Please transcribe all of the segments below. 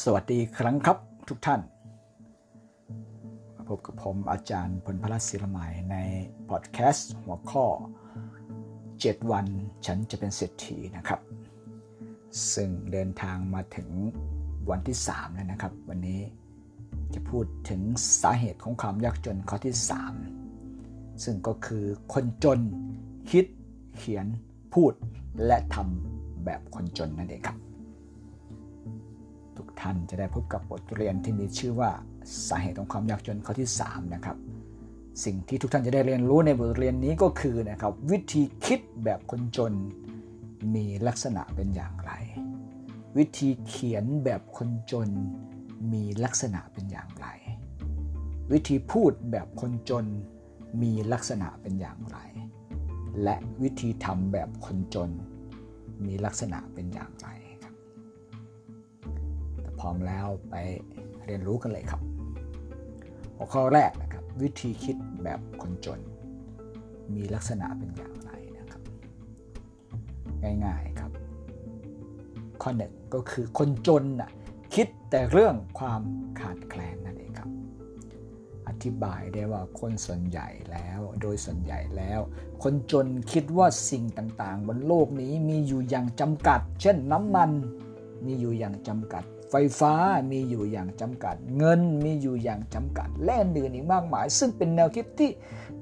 สวัสดีครั้งครับทุกท่าน พบกับผมอาจารย์พลพลัสศิลมัยในพอดแคสต์หัวข้อ 7 วันฉันจะเป็นเศรษฐีนะครับ ซึ่งเดินทางมาถึงวันที่ 3 แล้วนะครับ วันนี้จะพูดถึงสาเหตุของความยากจนข้อที่ 3 ซึ่งก็คือคนจนคิดเขียนพูดและทำแบบคนจนนั่นเองครับ ทุกท่านจะได้พบกับบทเรียนที่มีชื่อว่าสาเหตุของความยากจนข้อที่3นะครับสิ่งที่ทุกท่านจะได้เรียนรู้ในบทเรียนนี้ก็คือนะครับวิธีคิดแบบคนจนมีลักษณะเป็นอย่างไร วิธีเขียนแบบคนจนมีลักษณะเป็นอย่างไร วิธีพูดแบบคนจนมีลักษณะเป็นอย่างไร และวิธีทำแบบคนจนมีลักษณะเป็นอย่างไร พร้อมแล้วไปเรียนรู้กันเลยครับ หัวข้อแรกนะครับ วิธีคิดแบบคนจน มีลักษณะเป็นอย่างไรนะครับ ง่ายๆครับ ข้อหนึ่งก็คือคนจนนะคิดแต่เรื่องความขาดแคลนนั่นเองครับ อธิบายได้ว่าคนส่วนใหญ่แล้วโดยส่วนใหญ่แล้ว คนจนคิดว่าสิ่งต่างๆ บนโลกนี้มีอยู่อย่างจำกัด เช่นน้ำมันมีอยู่อย่างจำกัด ไฟฟ้ามีอยู่อย่างจำกัด เงินมีอยู่อย่างจำกัด และอื่นอีกมากมาย ซึ่งเป็นแนวคิดที่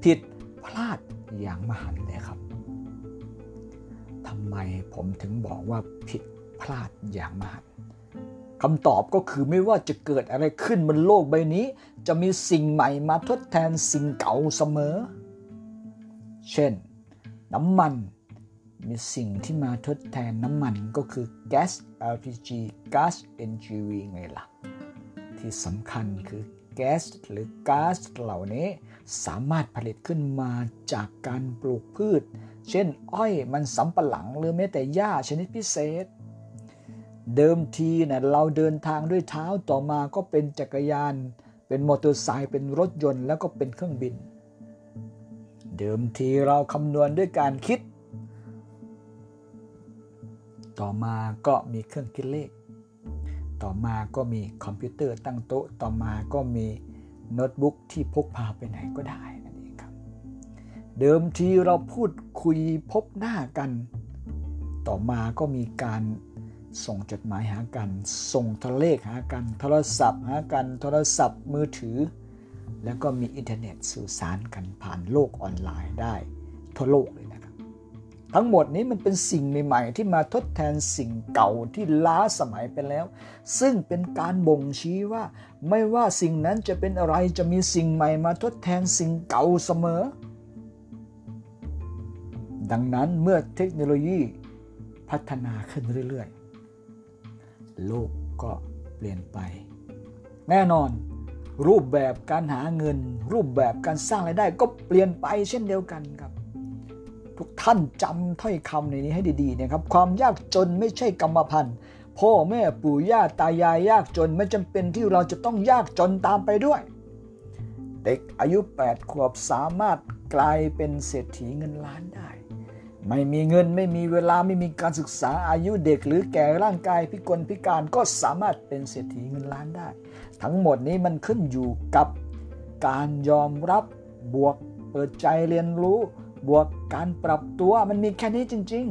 ผิดพลาดอย่างมหันเลยครับทำไมผมถึงบอกว่าผิดพลาดอย่างมหันคำตอบก็คือไม่ว่าจะเกิดอะไรขึ้นบนโลกใบนี้ จะมีสิ่งใหม่มาทดแทนสิ่งเก่าเสมอ เช่น น้ำมัน มีสิ่งที่มาทดแทนน้ำมันก็คือแก๊ส LPG ก๊าซ NGV ไงล่ะ ที่สำคัญคือแก๊สหรือก๊าซเหล่านี้สามารถผลิตขึ้นมาจากการปลูกพืช เช่น อ้อยมันสำปะหลังหรือแม้แต่หญ้าชนิดพิเศษ เดิมทีนะ่ะเราเดินทางด้วยเท้าต่อมาก็เป็นจักรยาน เป็นมอเตอร์ไซค์เป็นรถยนต์แล้วก็เป็นเครื่องบิน เดิมทีเราคำนวณด้วยการคิด ต่อมาก็มีเครื่องคิดเลข ต่อมาก็มีคอมพิวเตอร์ตั้งโต๊ะ ต่อมาก็มีโน้ตบุ๊กที่พกพาไปไหนก็ได้นั่นเองครับ เดิมทีเราพูดคุยพบหน้ากัน ต่อมาก็มีการส่งจดหมายหากัน ส่งโทรเลขหากัน โทรศัพท์หากัน โทรศัพท์มือถือ แล้วก็มีอินเทอร์เน็ตสื่อสารกันผ่านโลกออนไลน์ได้ทั่วโลกเลย ทั้งหมดนี้มันเป็นสิ่งใหม่ๆ ที่มาทดแทนสิ่งเก่าที่ล้าสมัยไปแล้ว ซึ่งเป็นการบ่งชี้ว่า ไม่ว่าสิ่งนั้นจะเป็นอะไรจะมีสิ่งใหม่มาทดแทนสิ่งเก่าเสมอ ดังนั้นเมื่อเทคโนโลยีพัฒนาขึ้นเรื่อยๆ โลกก็เปลี่ยนไป แน่นอน รูปแบบการหาเงิน รูปแบบการสร้างรายได้ก็เปลี่ยนไปเช่นเดียวกันครับ ทุกท่านจำถ้อยคำในนี้ให้ดีๆนะครับความยากจนไม่ใช่กรรมพันธุ์พ่อแม่ปู่ย่าตายายยากจนไม่จำเป็นที่เราจะต้องยากจนตามไปด้วย เด็กอายุ 8 ขวบสามารถกลายเป็นเศรษฐีเงินล้านได้ ไม่มีเงินไม่มีเวลาไม่มีการศึกษาอายุเด็กหรือแก่ร่างกายพิกลพิการก็สามารถเป็นเศรษฐีเงินล้านได้ ทั้งหมดนี้มันขึ้นอยู่กับการยอมรับบวกเปิดใจเรียนรู้ บวกการปรับตัวมันมีแค่นี้จริง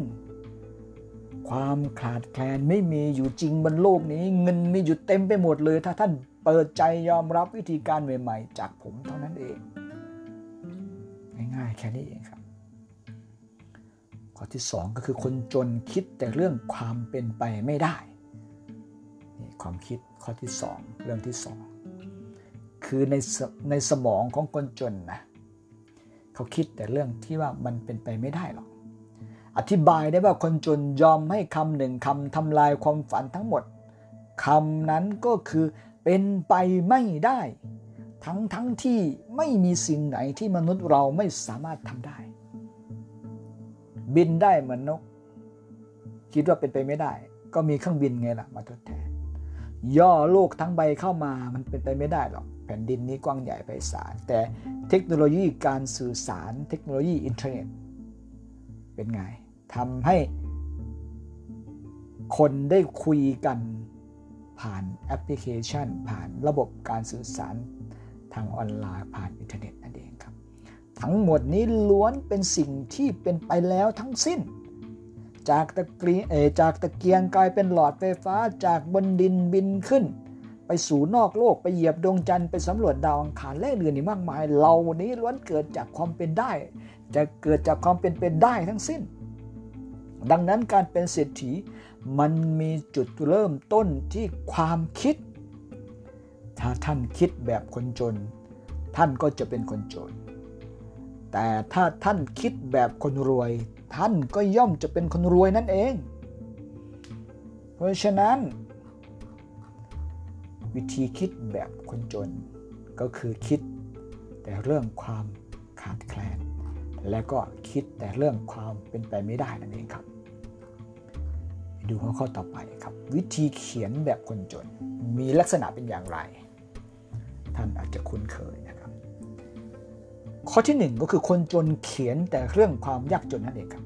ๆ ความขาดแคลนไม่มีอยู่จริงบนโลกนี้ เงินมีอยู่เต็มไปหมดเลย ถ้าท่านเปิดใจยอมรับวิธีการใหม่ ๆ จากผมเท่านั้นเอง ง่ายๆแค่นี้เองครับ ข้อที่สองก็คือคนจนคิดแต่เรื่องความเป็นไปไม่ได้นี่ความคิดข้อที่สองเรื่องที่สองคือในในสมองของคนจนนะ เขาคิดแต่เรื่องที่ว่ามันเป็นไปไม่ได้หรอก อธิบายได้ว่าคนจนยอมให้คำหนึ่งคำทำลายความฝันทั้งหมดคำนั้นก็คือเป็นไปไม่ได้ ทั้งทั้งที่ไม่มีสิ่งไหนที่มนุษย์เราไม่สามารถทำได้ บินได้เหมือนนก คิดว่าเป็นไปไม่ได้ ก็มีเครื่องบินไงล่ะมาทดแทน ย่อโลกทั้งใบเข้ามามันเป็นไปไม่ได้หรอก ผ่นดินนี้กว้างใหญ่ไพศาลแต่เทคโนโลยีการสื่อสารเทคโนโลยีอินเทอร์เน็ต เป็นไงทำให้คนได้คุยกันผ่านแอปพลิเคชัน ผ่านระบบการสื่อสารทางออนไลน์ผ่านอินเทอร์เน็ตนั่นเองครับ ทั้งหมดนี้ล้วนเป็นสิ่งที่เป็นไปแล้วทั้งสิ้น จากตะเกีจากตะเกียงกลายเป็นหลอดไฟฟ้าจากบนดินบินขึ้น ไปสู่นอกโลกไปเหยียบดวงจันทร์ไปสำรวจดาวอังคารและอื่นอีกมากมายเหล่านี้ล้วนเกิดจากความเป็นได้ จะเกิดจากความเป็นเป็นได้ทั้งสิ้น ดังนั้นการเป็นเศรษฐีมันมีจุดเริ่มต้นที่ความคิด ถ้าท่านคิดแบบคนจน ท่านก็จะเป็นคนจน แต่ถ้าท่านคิดแบบคนรวย ท่านก็ย่อมจะเป็นคนรวยนั่นเอง เพราะฉะนั้น วิธีคิดแบบคนจน ก็คือคิดแต่เรื่องความขาดแคลน และก็คิดแต่เรื่องความเป็นไปไม่ได้นั่นเองครับดูหัวข้อต่อไปครับ วิธีเขียนแบบคนจน มีลักษณะเป็นอย่างไร ท่านอาจจะคุ้นเคยนะครับ ข้อที่ 1 ก็คือคนจนเขียนแต่เรื่องความยากจนนั่นเองครับ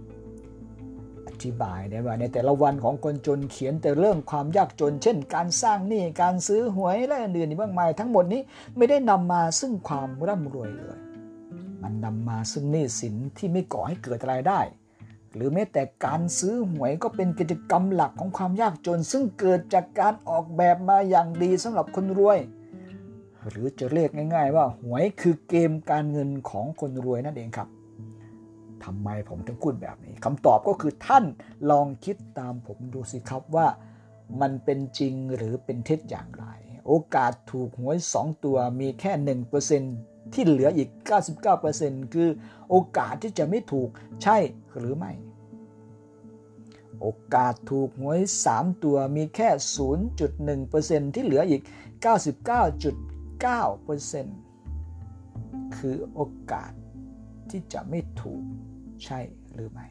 ธิบายได้ว่าในแต่ละวันของคนจนเขียนแต่เรื่องความยากจน เช่น การสร้างหนี้การซื้อหวยและอื่นๆอีกมากมาย ทั้งหมดนี้ไม่ได้นำมาซึ่งความร่ำรวยเลย มันนำมาซึ่งหนี้สินที่ไม่ก่อให้เกิดรายได้ หรือแม้แต่การซื้อหวยก็เป็นกิจกรรมหลักของความยากจน ซึ่งเกิดจากการออกแบบมาอย่างดีสำหรับคนรวย หรือจะเรียกง่าย ๆ ว่าหวยคือเกมการเงินของคนรวยนั่นเองครับ ทำไมผมถึงพูดแบบนี้คำตอบก็คือท่านลองคิดตามผมดูสิครับว่ามันเป็นจริงหรือเป็นเท็จอย่างไร โอกาสถูกหวย 2 ตัวมีแค่ 1%ที่เหลืออีก 99%คือโอกาสที่จะไม่ถูกใช่หรือไม่ โอกาสถูกหวย 3 ตัวมีแค่ 0.1%ที่เหลืออีก 99.9%คือโอกาสที่จะไม่ถูก ใช่หรือไม่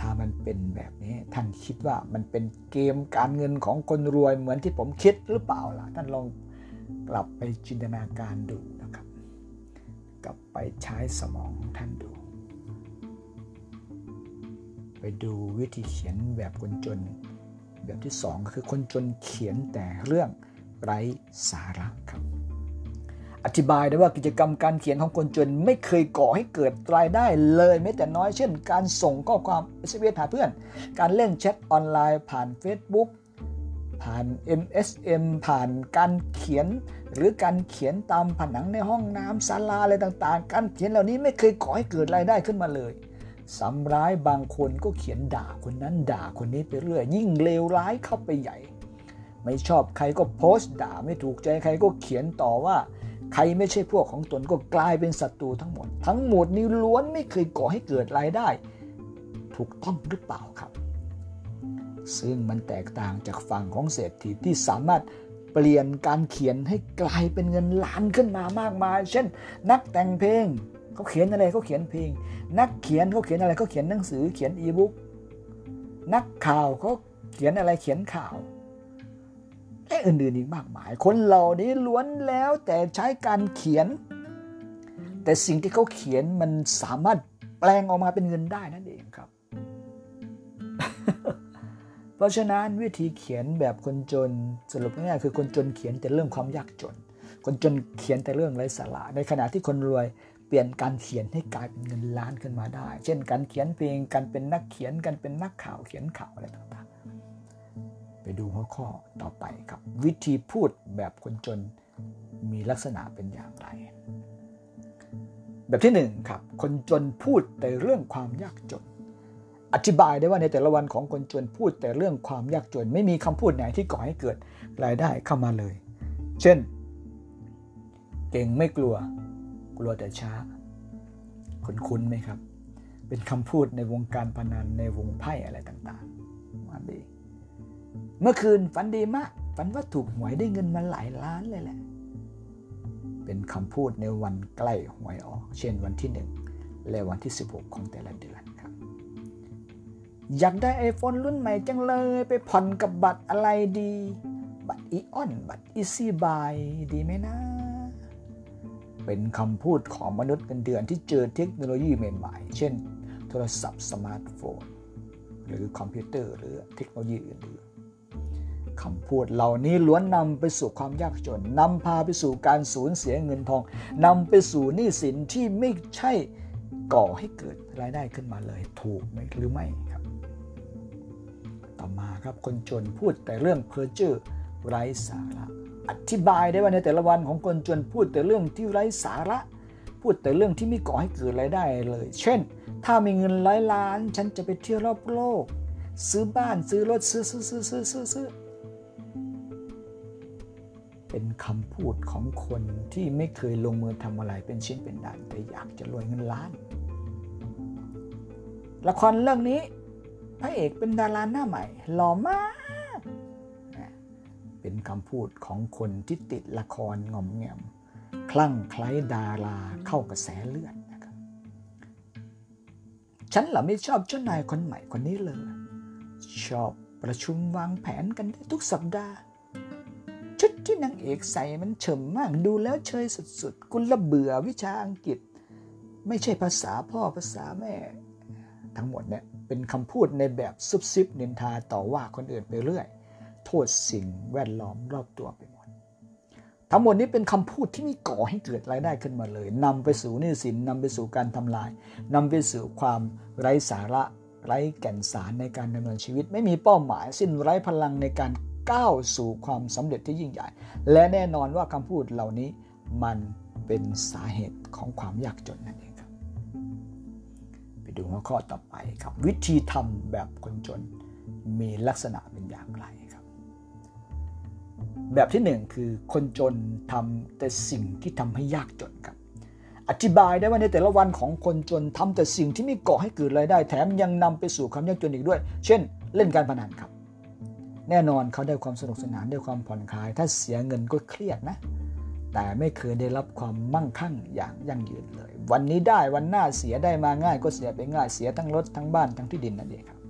ถ้ามันเป็นแบบนี้ท่านคิดว่ามันเป็นเกมการเงินของคนรวยเหมือนที่ผมคิดหรือเปล่าล่ะ ท่านลองกลับไปจินตนาการดูนะครับ กลับไปใช้สมองท่านดู ไปดูวิธีเขียนแบบคนจน แบบที่สองก็คือคนจนเขียนแต่เรื่องไร้สาระครับ อธิบายได้ว่ากิจกรรมการเขียนของคนจนไม่เคยก่อให้เกิดรายได้เลยแม้แต่น้อยเช่น การส่งข้อความเอสเหาเพื่อน การเล่นแชทออนไลน์ผ่าน Facebook ผ่าน MSM ผ่านการเขียน หรือการเขียนตามผนังในห้องน้ำศาลาอะไรต่างๆ การเขียนเหล่านี้ไม่เคยก่อให้เกิดรายได้ขึ้นมาเลยสำร้ายบางคนก็เขียนด่าคนนั้นด่าคนนี้ไปเรื่อยยิ่งเลวร้ายเข้าไปใหญ่ ไม่ชอบใครก็โพสต์ด่าไม่ถูกใจใครก็เขียนต่อว่า ใครไม่ใช่พวกของตนก็กลายเป็นศัตรูทั้งหมด ทั้งหมดนี้ล้วนไม่เคยก่อให้เกิดรายได้ ถูกต้องหรือเปล่าครับ ซึ่งมันแตกต่างจากฝั่งของเศรษฐีที่สามารถเปลี่ยนการเขียนให้กลายเป็นเงินล้านขึ้นมามากมาย เช่น นักแต่งเพลงเขาเขียนอะไรเขาเขียนเพลง นักเขียนเขาเขียนอะไรเขาเขียนหนังสือเขียนอีบุ๊กนักข่าวเขาเขียนอะไรเขียนข่าว และอื่นๆอีกมากมาย คนเหล่านี้ล้วนแล้วแต่ใช้การเขียน แต่สิ่งที่เขาเขียนมันสามารถแปลงออกมาเป็นเงินได้นั่นเองครับ เพราะฉะนั้นวิธีเขียนแบบคนจนสรุปง่ายๆคือคนจนเขียนแต่เรื่องความยากจน คนจนเขียนแต่เรื่องไร้สาระในขณะที่คนรวยเปลี่ยนการเขียนให้กลายเป็นเงินล้านขึ้นมาได้ เช่น การเขียนเพลง การเป็นนักเขียน การเป็นนักข่าวเขียนข่าวอะไรต่างๆ ไปดูหัวข้อต่อไปครับ วิธีพูดแบบคนจนมีลักษณะเป็นอย่างไร แบบที่หนึ่งครับ คนจนพูดแต่เรื่องความยากจน อธิบายได้ว่าในแต่ละวันของคนจนพูดแต่เรื่องความยากจน ไม่มีคำพูดไหนที่ก่อให้เกิดรายได้เข้ามาเลย เช่น เก่งไม่กลัว กลัวแต่ช้า คุ้นไหมครับ เป็นคำพูดในวงการพนันในวงไพ่อะไรต่างๆมาดี เมื่อคืนฝันดีมากฝันว่าถูกหวยได้เงินมาหลายล้านเลยแหละ เป็นคำพูดในวันใกล้หวยออก เช่นวันที่ 1 และวันที่ 16 ของแต่ละเดือนครับ อยากได้ไอโฟนรุ่นใหม่จังเลยไปผ่อนกับบัตรอะไรดี บัตรอีออน บัตรอีซี่บายดีไหมนะ เป็นคำพูดของมนุษย์เงินเดือนที่เจอเทคโนโลยีใหม่ๆ เช่น โทรศัพท์สมาร์ทโฟน หรือคอมพิวเตอร์หรือเทคโนโลยีอื่นๆ คำพูดเหล่านี้ล้วนนำไปสู่ความยากจนนำพาไปสู่การสูญเสียเงินทองนำไปสู่หนี้สินที่ไม่ใช่ก่อให้เกิดรายได้ขึ้นมาเลย ถูกไหมหรือไม่ครับ ต่อมาครับคนจนพูดแต่เรื่องเพ้อเจ้อไร้สาระ อธิบายได้ว่าในแต่ละวันของคนจนพูดแต่เรื่องที่ไร้สาระ พูดแต่เรื่องที่ไม่ก่อให้เกิดรายได้เลย เช่น ถ้ามีเงินร้อยล้าน ฉันจะไปเที่ยวรอบโลก ซื้อบ้านซื้อรถซื้อซื้อซื้อซื้อซื้อซื้อ เป็นคำพูดของคนที่ไม่เคยลงมือทำอะไรเป็นชิ้นเป็นด่านแต่อยากจะรวยเงินล้าน ละครเรื่องนี้พระเอกเป็นดาราหน้าใหม่หล่อมากเป็นคำพูดของคนที่ติดละครงอมแงมคลั่งไคล้ดาราเข้ากระแสเลือดนะครับฉันเหรอไม่ชอบเจ้านายคนใหม่คนนี้เลย ชอบประชุมวางแผนกันได้ทุกสัปดาห์ ชุดที่นางเอกใส่มันเฉมมากดูแล้วเชยสุดๆกุละเบื่อวิชาอังกฤษ ไม่ใช่ภาษาพ่อภาษาแม่ ทั้งหมดเนี่ยเป็นคำพูดในแบบซุบซิบนินทาต่อว่าคนอื่นไปเรื่อย โทษสิ่งแวดล้อมรอบตัวไปหมด ทั้งหมดนี้เป็นคำพูดที่มีก่อให้เกิดรายได้ขึ้นมาเลยนำไปสู่นี้สินนำไปสู่การทำลายนำไปสู่ความไร้สาระไร้แก่นสารในการดำเนินชีวิต ไม่มีเป้าหมายสิ้นไร้พลังในการ ก้าวสู่ความสำเร็จที่ยิ่งใหญ่ และแน่นอนว่าคำพูดเหล่านี้มันเป็นสาเหตุของความยากจนนั่นเองครับ ไปดูหัวข้อต่อไปครับ วิธีทำแบบคนจนมีลักษณะเป็นอย่างไรครับ แบบที่หนึ่งคือคนจนทำแต่สิ่งที่ทำให้ยากจนครับ อธิบายได้ว่าในแต่ละวันของคนจนทำแต่สิ่งที่ไม่ก่อให้เกิดรายได้ แถมยังนำไปสู่ความยากจนอีกด้วย เช่น เล่นการพนันครับ แน่นอนเขาได้ความสนุกสนานได้ความผ่อนคลาย ถ้าเสียเงินก็เครียดนะ แต่ไม่เคยได้รับความมั่งคั่งอย่างยั่งยืนเลย วันนี้ได้วันหน้าเสียได้มาง่าย ก็เสียไปง่ายเสียทั้งรถทั้งบ้านทั้งที่ดินนั่นเองครับ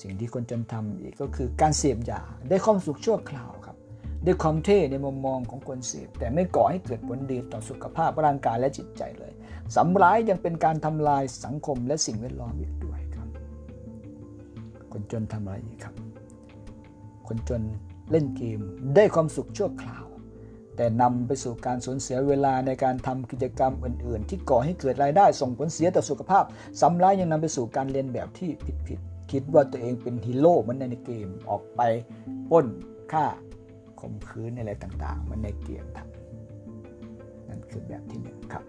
สิ่งที่คนจนทำอีกก็คือการเสพยาได้ความสุขชั่วคราวครับได้ความเท่ในมุมมองของคนเสพแต่ไม่ก่อให้เกิดผลดีต่อสุขภาพร่างกายและจิตใจเลยสำร้ายยังเป็นการทำลายสังคมและสิ่งแวดล้อมอีกด้วยครับ คนจนทำอะไรอีกครับ คนจนเล่นเกมได้ความสุขชั่วคราว แต่นำไปสู่การสูญเสียเวลาในการทำกิจกรรมอื่น ๆ ที่ก่อให้เกิดรายได้ส่งผลเสียต่อสุขภาพสำร้ายยังนำไปสู่การเรียนแบบที่ผิดๆคิดว่าตัวเองเป็นฮีโร่เหมือนในเกมออกไปป้นฆ่าข่มขืนอะไรต่างๆ มันในเกมทำนั่นคือแบบที่หนึ่งครับ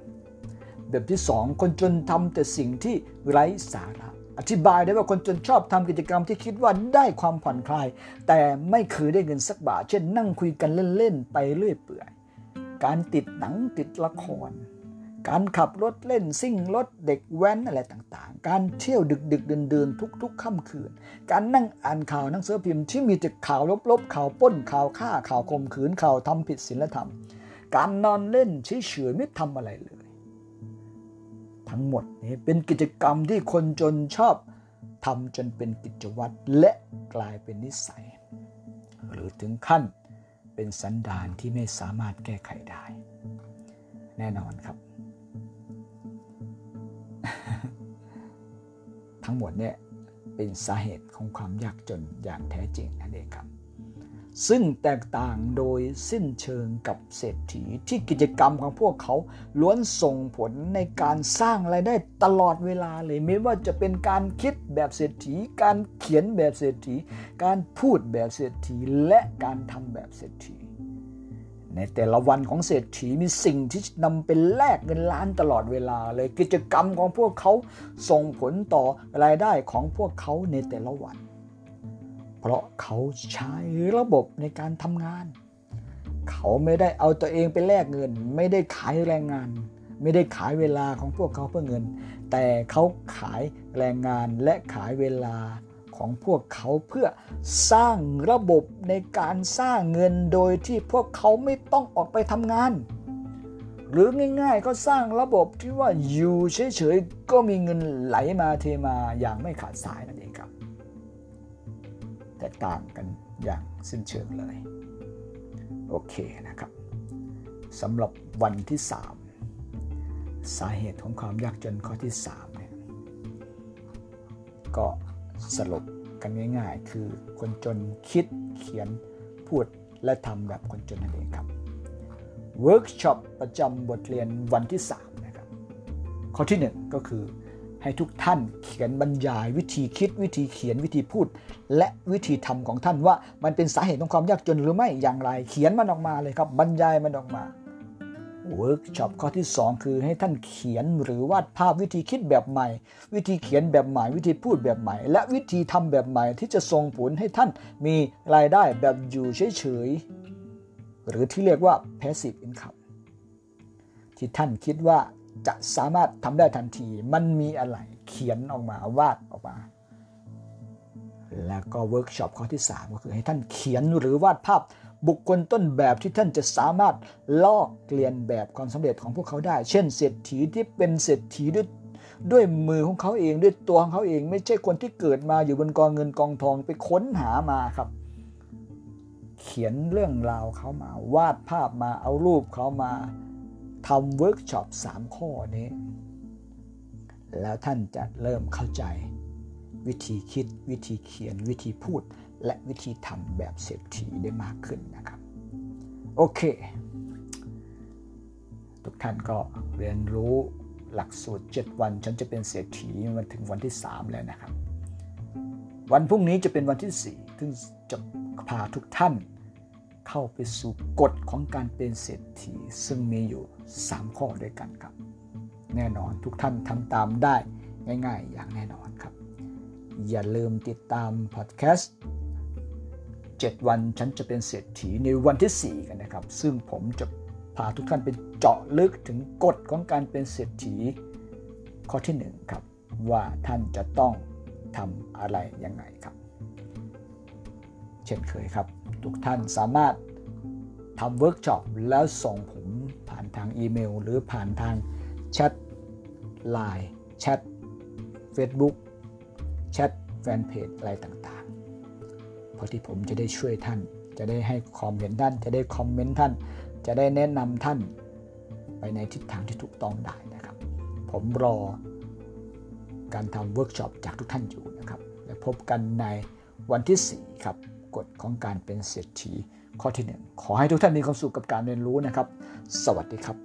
แบบที่สองคนจนทำแต่สิ่งที่ไร้สาระ อธิบายได้ว่าคนจนชอบทำกิจกรรมที่คิดว่าได้ความผ่อนคลาย แต่ไม่เคยได้เงินสักบาท เช่นนั่งคุยกันเล่นๆ ไปเรื่อยเปื่อย การติดหนังติดละคร การขับรถเล่นซิ่งรถเด็กแว้นอะไรต่างๆ การเที่ยวดึกดึกเดินเดินทุกทุกค่ำคืน การนั่งอ่านข่าวหนังสือพิมพ์ที่มีแต่ข่าวลบๆข่าวป้นข่าวฆ่าข่าวข่มขืนข่าวทำผิดศีลธรรม การนอนเล่นเฉยๆไม่ทำอะไรเลย ทั้งหมดนี้เป็นกิจกรรมที่คนจนชอบทำจนเป็นกิจวัตรและกลายเป็นนิสัย หรือถึงขั้นเป็นสันดานที่ไม่สามารถแก้ไขได้ แน่นอนครับ ทั้งหมดเนี่ยเป็นสาเหตุของความยากจนอย่างแท้จริงนั่นเองครับ ซึ่งแตกต่างโดยสิ้นเชิงกับเศรษฐีที่กิจกรรมของพวกเขาล้วนส่งผลในการสร้างรายได้ตลอดเวลาเลยไม่ว่าจะเป็นการคิดแบบเศรษฐี การเขียนแบบเศรษฐี การพูดแบบเศรษฐีและการทำแบบเศรษฐี ในแต่ละวันของเศรษฐีมีสิ่งที่นำเป็นแลกเงินล้านตลอดเวลาเลยกิจกรรมของพวกเขาส่งผลต่อรายได้ของพวกเขาในแต่ละวัน เพราะเขาใช้ระบบในการทำงาน เขาไม่ได้เอาตัวเองไปแลกเงิน ไม่ได้ขายแรงงาน ไม่ได้ขายเวลาของพวกเขาเพื่อเงิน แต่เขาขายแรงงานและขายเวลาของพวกเขาเพื่อสร้างระบบในการสร้างเงินโดยที่พวกเขาไม่ต้องออกไปทำงาน หรือง่ายๆก็สร้างระบบที่ว่าอยู่เฉยๆก็มีเงินไหลมาเทมาอย่างไม่ขาดสายนั่นเองครับ แตกต่างกันอย่างสิ้นเชิงเลย โอเคนะครับสำหรับวันที่ 3 สาเหตุของความยากจนข้อที่3เนี่ยก็สรุปกันง่ายๆ คือคนจนคิดเขียนพูดและทำแบบคนจนนั่นเองครับเวิร์กช็อปประจำบทเรียนวันที่ 3 นะครับ ข้อที่ 1 ก็คือ ให้ทุกท่านเขียนบรรยาย วิธีคิดวิธีเขียนวิธีพูด และวิธีทำของท่านว่ามันเป็นสาเหตุของความยากจนหรือไม่อย่างไร เขียนมันออกมาเลยครับ บรรยายมันออกมาเวิร์กช็อปข้อที่ 2 คือให้ท่านเขียนหรือวาดภาพวิธีคิดแบบใหม่ วิธีเขียนแบบใหม่ วิธีพูดแบบใหม่ และวิธีทำแบบใหม่ที่จะส่งผลให้ท่านมีรายได้แบบอยู่เฉยๆหรือที่เรียกว่า passive income ที่ท่านคิดว่า จะสามารถทำได้ทันที มันมีอะไรเขียนออกมาวาดออกมา แล้วก็เวิร์กช็อปข้อที่ 3 ก็คือให้ท่านเขียนหรือวาดภาพบุคคลต้นแบบที่ท่านจะสามารถลอกเลียนแบบความสำเร็จของพวกเขาได้ เช่น เศรษฐีที่เป็นเศรษฐีด้วยด้วยมือของเขาเองด้วยตัวของเขาเอง ไม่ใช่คนที่เกิดมาอยู่บนกองเงินกองทองไปค้นหามาครับ เขียนเรื่องราวเขามาวาดภาพมาเอารูปเขามา ทำเวิร์กช็อป3 ข้อนี้ แล้วท่านจะเริ่มเข้าใจ วิธีคิดวิธีเขียนวิธีพูด และวิธีทำแบบเศรษฐีได้มากขึ้นนะครับ โอเค ทุกท่านก็เรียนรู้หลักสูตร 7 วัน ฉันจะเป็นเศรษฐีมาถึงวันที่ 3 แล้วนะครับ วันพรุ่งนี้จะเป็นวันที่4ซึ่งจะพาทุกท่าน เข้าไปสู่กฎของการเป็นเศรษฐีซึ่งมีอยู่ 3 ข้อด้วยกันครับ แน่นอนทุกท่านทำตามได้ง่าย ๆ อย่างแน่นอนครับ อย่าลืมติดตามพอดแคสต์7วันฉันจะเป็นเศรษฐีในวันที่ 4 กันนะครับ ซึ่งผมจะพาทุกท่านไปเจาะลึกถึงกฎของการเป็นเศรษฐีข้อที่1ครับว่าท่านจะต้องทำอะไรยังไงครับ เช่นเคยครับ ทุกท่านสามารถทำเวิร์กช็อปแล้วส่งผมผ่านทางอีเมล หรือผ่านทางแชทไลน์แชท Facebook แชทแฟนเพจอะไรต่างๆ เพื่อที่ผมจะได้ช่วยท่าน จะได้ให้ความเห็นท่าน จะได้ comment ท่าน จะได้แนะนำท่านไปในทิศทางที่ถูกต้องได้นะครับ ผมรอการทำเวิร์กช็อปจากทุกท่านอยู่นะครับ และพบกันในวันที่ 4 ครับ กฎของการเป็นเศรษฐีข้อที่ 1 ขอให้ทุกท่านมีความสุขกับการเรียนรู้นะครับ สวัสดีครับ